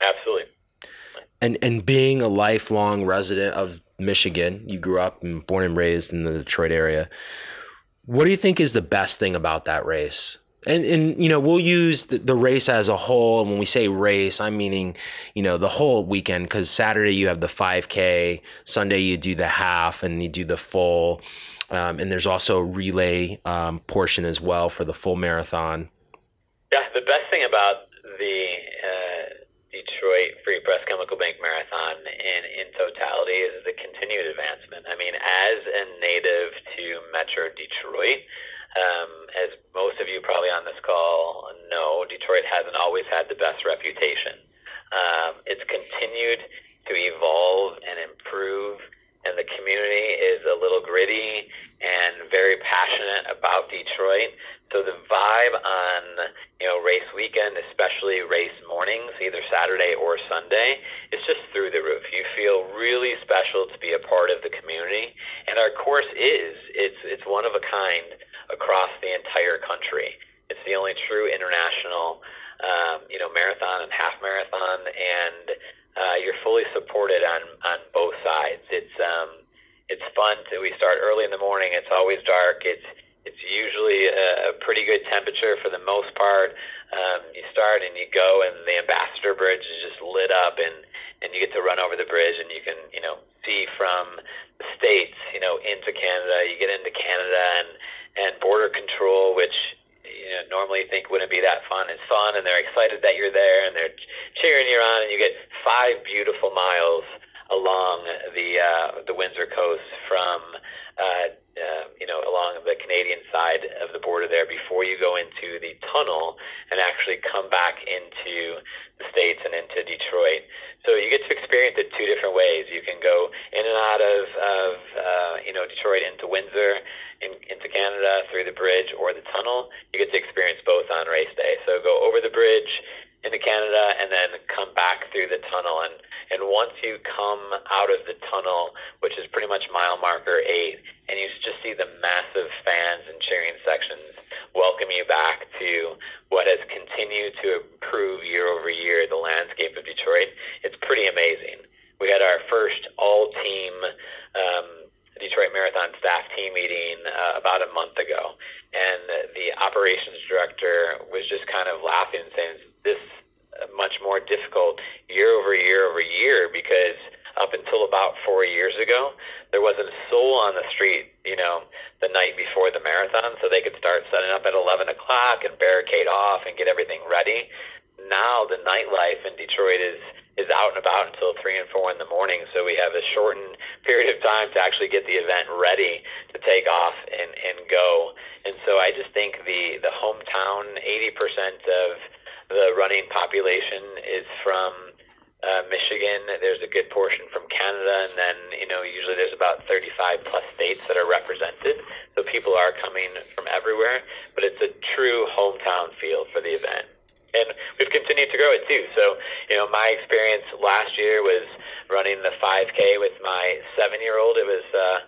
Speaker 2: Absolutely.
Speaker 1: And and being a lifelong resident of Michigan, you grew up and born and raised in the Detroit area. What do you think is the best thing about that race? And and you know we'll use the, the race as a whole. And when we say race, I'm meaning you know the whole weekend because Saturday you have the 5K, Sunday you do the half, and you do the full. Um, and there's also a relay um, portion as well for the full marathon.
Speaker 2: Yeah, the best thing about the uh, Detroit Free Press Chemical Bank Marathon in, in totality is the continued advancement. I mean, as a native to Metro Detroit, um, as most of you probably on this call know, Detroit hasn't always had the best reputation. Um, it's continued to evolve and improve, and the community is a little gritty and very passionate about Detroit. So the vibe on you know race weekend, especially race mornings, either Saturday or Sunday, is just through the roof. You feel really special to be a part of the community, and our course is it's it's one of a kind across the entire country. It's the only true international um, you know marathon and half marathon, and uh, you're fully supported on on both sides. It's um, it's fun. To, we start early in the morning. It's always dark. It's it's usually a, a pretty good temperature for the most part. Um, you start and you go, and the Ambassador Bridge is just lit up, and and you get to run over the bridge, and you can you know see from the states, you know, into Canada. You get into Canada and and border control, which you know normally think wouldn't be that fun. It's fun, and they're excited that you're there, and they're cheering you on, and you get five beautiful miles along the uh, the Windsor coast from uh, uh, you know, along the Canadian side of the border there before you go into the tunnel and actually come back into the States and into Detroit. So you get to experience it two different ways. You can go in and out of, of uh, you know, Detroit into Windsor, in, into Canada through the bridge or the tunnel. You get to experience both on race day. So go over the bridge into Canada and then come back through the tunnel. And, and once you come out of the tunnel, which is pretty much mile marker eight, and you just see the massive fans and cheering sections welcome you back to what has continued to improve year over year the landscape of Detroit. It's pretty amazing. We had our first all team um, Detroit Marathon staff team meeting uh, about a month ago, and the operations director was just kind of laughing and saying, "This uh, much more difficult year over year over year because up until about four years ago, there wasn't a soul on the street, you know, the night before the marathon, so they could start setting up at 11 o'clock and barricade off and get everything ready. Now the nightlife in Detroit is is out and about until three and four in the morning, so we have a shortened *laughs* period of time to actually get the event ready to take off and and go. And so I just think the the hometown, 80% of the running population is from uh, Michigan. There's a good portion from Canada, and then you know usually there's about 35 plus states that are represented. So people are coming from everywhere, but it's a true hometown feel for the event. And we've continued to grow it too. So, you know, my experience last year was running the 5K with my seven-year-old. It was uh,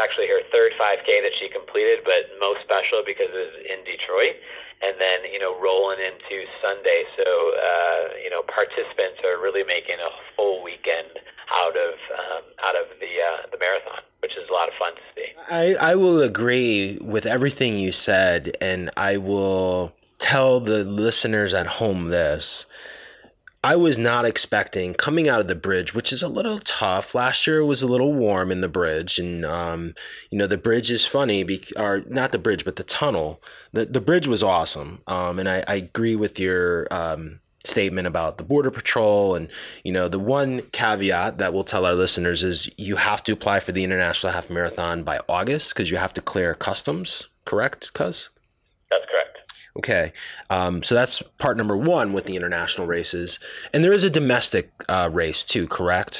Speaker 2: actually her third 5K that she completed, but most special because it was in Detroit and then you know rolling into Sunday. So uh, you know participants are really making a full weekend out of um, out of the uh, the marathon, which is a lot of fun to see.
Speaker 1: I I will agree with everything you said, and I will tell the listeners at home this. I was not expecting coming out of the bridge, which is a little tough. Last year was a little warm in the bridge, and um, you know the bridge is funny, be- or not the bridge, but the tunnel. The the bridge was awesome, um, and I, I agree with your um, statement about the border patrol. And you know the one caveat that we'll tell our listeners is you have to apply for the international half marathon by August because you have to clear customs. Correct, Cuz?
Speaker 2: That's correct.
Speaker 1: Okay, um, so that's part number one with the international races, and there is a domestic uh, race too, correct?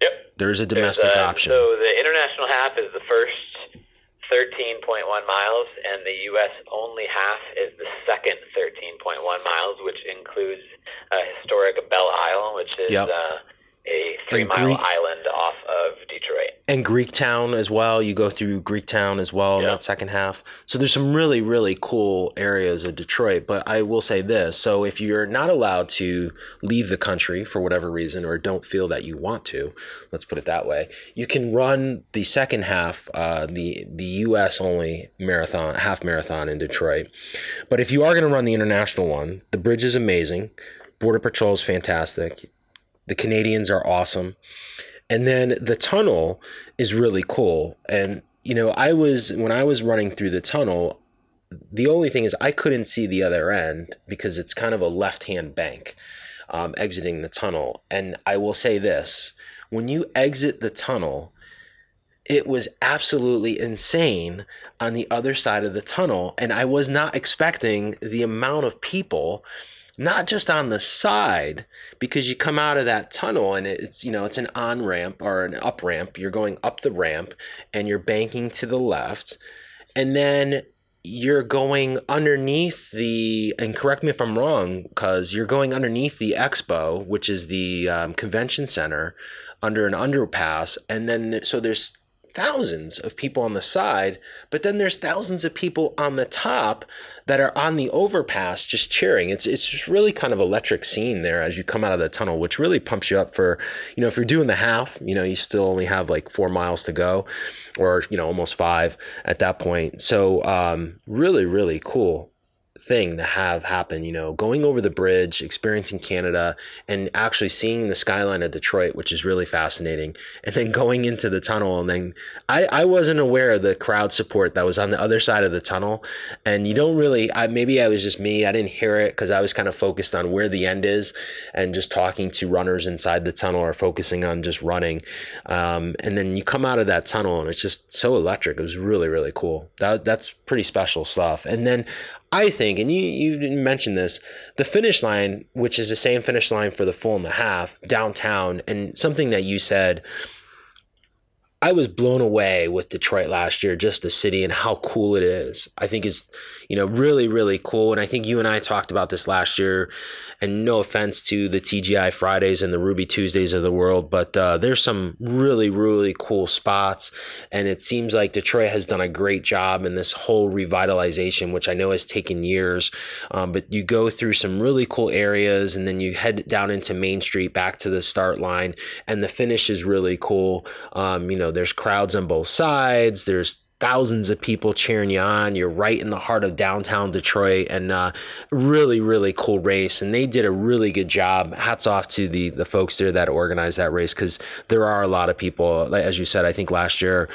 Speaker 2: Yep.
Speaker 1: There is a domestic
Speaker 2: a,
Speaker 1: option.
Speaker 2: So the international half is the first 13.1 miles, and the U.S. only half is the second 13.1 miles, which includes uh, historic Belle Isle, which is
Speaker 1: yep.
Speaker 2: uh, a three mile island off of Detroit.
Speaker 1: And Greektown as well. You go through Greektown as well in that second half. So there's some really, really cool areas of Detroit. But I will say this so if you're not allowed to leave the country for whatever reason or don't feel that you want to, let's put it that way, you can run the second half, uh, the, the U.S. only marathon, half marathon in Detroit. But if you are going to run the international one, the bridge is amazing. Border Patrol is fantastic. The Canadians are awesome. And then the tunnel is really cool. And you know, I was when I was running through the tunnel, the only thing is I couldn't see the other end because it's kind of a left-hand bank um, exiting the tunnel. And I will say this: when you exit the tunnel, it was absolutely insane on the other side of the tunnel, and I was not expecting the amount of people not just on the side because you come out of that tunnel and it's you know it's an on ramp or an up ramp. You're going up the ramp and you're banking to the left. And then you're going underneath the and correct me if I'm wrong because you're going underneath the expo which is the um, convention center under an underpass. And then so there's thousands of people on the side, but then there's thousands of people on the top that are on the overpass just cheering. It's it's just really kind of electric scene there as you come out of the tunnel, which really pumps you up for, you know, if you're doing the half, you know, you still only have like 4 miles to go or, you know, almost 5 at that point. So, um really really cool thing to have happen, you know, going over the bridge, experiencing Canada, and actually seeing the skyline of Detroit, which is really fascinating, and then going into the tunnel. And then I, I wasn't aware of the crowd support that was on the other side of the tunnel. And you don't really, I, maybe I was just me, I didn't hear it because I was kind of focused on where the end is and just talking to runners inside the tunnel or focusing on just running. Um, and then you come out of that tunnel and it's just so electric. It was really, really cool. That, that's pretty special stuff. And then I think, and you you didn't mention this, the finish line, which is the same finish line for the full and the half downtown, and something that you said. I was blown away with Detroit last year, just the city and how cool it is. I think is, you know, really, really cool. And I think you and I talked about this last year and no offense to the TGI Fridays and the Ruby Tuesdays of the world, but uh, there's some really, really cool spots. And it seems like Detroit has done a great job in this whole revitalization, which I know has taken years. Um, but you go through some really cool areas and then you head down into Main Street back to the start line, and the finish is really cool. Um, you know, there's crowds on both sides, there's thousands of people cheering you on. You're right in the heart of downtown Detroit, and uh, really, really cool race. And they did a really good job. Hats off to the the folks there that organized that race because there are a lot of people. As you said, I think last year.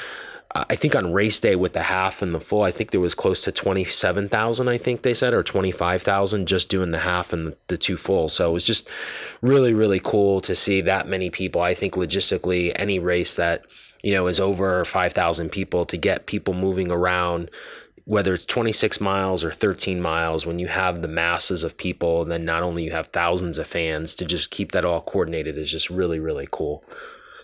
Speaker 1: I think on race day with the half and the full, I think there was close to 27,000, I think they said, or 25,000 just doing the half and the, the two full. So it was just really, really cool to see that many people. I think logistically, any race that you know, is over 5,000 people to get people moving around whether it's 26 miles or 13 miles, when you have the masses of people, then not only you have thousands of fans, to just keep that all coordinated is just really, really cool.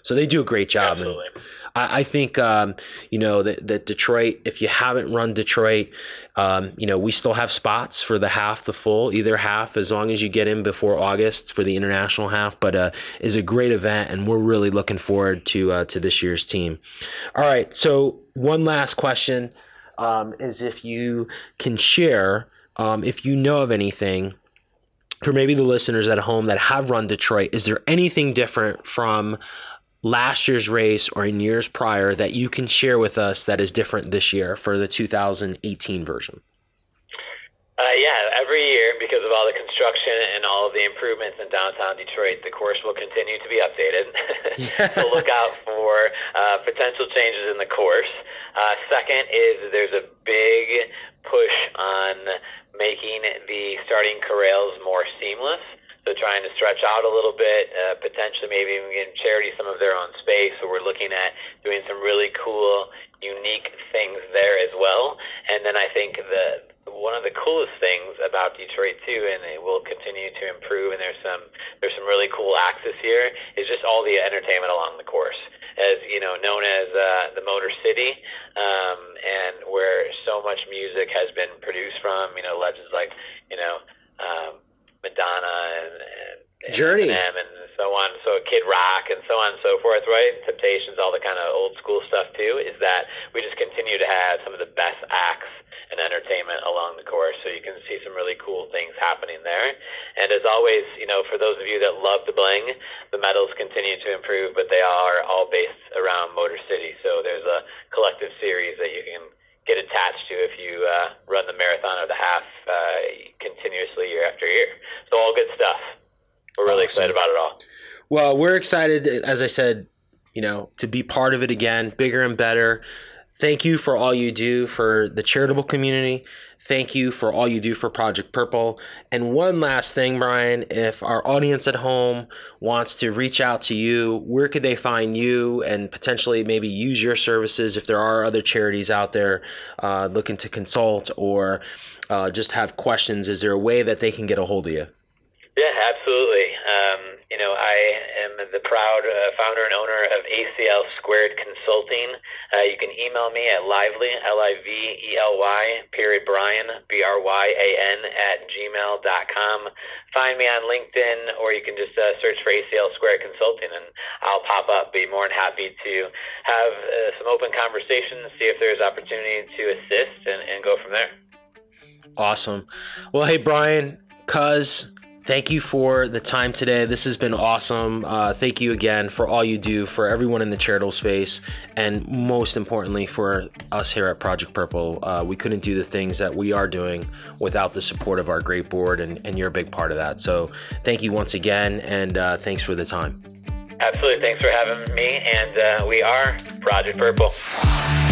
Speaker 1: So they do a great job.
Speaker 2: Absolutely.
Speaker 1: And I, I think um, you know that, that Detroit. If you haven't run Detroit, um, you know we still have spots for the half, the full, either half, as long as you get in before August for the international half. But uh, is a great event, and we're really looking forward to uh, to this year's team. All right, so one last question um, is if you can share, um, if you know of anything for maybe the listeners at home that have run Detroit, is there anything different from last year's race or in years prior that you can share with us that is different this year for the 2018 version?
Speaker 2: Uh, yeah, every year because of all the construction and all of the improvements in downtown Detroit, the course will continue to be updated. *laughs* *laughs* so look out for uh, potential changes in the course. Uh, second is there's a big push on making the starting corrals more seamless. So trying to stretch out a little bit, uh, potentially maybe even getting charity some of their own space. So we're looking at doing some really cool, unique things there as well. And then I think the one of the coolest things about Detroit too, and it will continue to improve. And there's some there's some really cool this year. Is just all the entertainment along the course, as you know, known as uh, the Motor City, um, and where so much music has been produced from. You know, legends like you know. Um, Madonna and, and, and
Speaker 1: Journey
Speaker 2: Eminem and so on, so Kid Rock and so on and so forth, right? Temptations, all the kind of old school stuff too. Is that we just continue to have some of the best acts and entertainment along the course, so you can see some really cool things happening there. And as always, you know, for those of you that love the bling, the medals continue to improve, but they are all based around Motor City. So there's a collective series that you can get attached to if you uh, run the marathon or the half uh, continuously year after year. So all good stuff. We're really awesome. excited about it all.
Speaker 1: Well, we're excited, as I said, you know, to be part of it again, bigger and better. Thank you for all you do for the charitable community. Thank you for all you do for Project Purple. And one last thing, Brian, if our audience at home wants to reach out to you, where could they find you and potentially maybe use your services if there are other charities out there uh, looking to consult or uh, just have questions? Is there a way that they can get a hold of you?
Speaker 2: Yeah, absolutely. Um, you know, I am the proud uh, founder and owner of ACL Squared Consulting. Uh, you can email me at lively, L-I-V-E-L-Y, period, Brian, B-R-Y-A-N, at gmail dot com. Find me on LinkedIn, or you can just uh, search for ACL Squared Consulting, and I'll pop up. Be more than happy to have uh, some open conversations, see if there's opportunity to assist, and, and go from there.
Speaker 1: Awesome. Well, hey, Brian, cuz thank you for the time today. This has been awesome. Uh, thank you again for all you do for everyone in the charitable space, and most importantly for us here at Project Purple. Uh, we couldn't do the things that we are doing without the support of our great board, and, and you're a big part of that. So thank you once again, and uh, thanks for the time.
Speaker 2: Absolutely. Thanks for having me, and uh, we are Project Purple.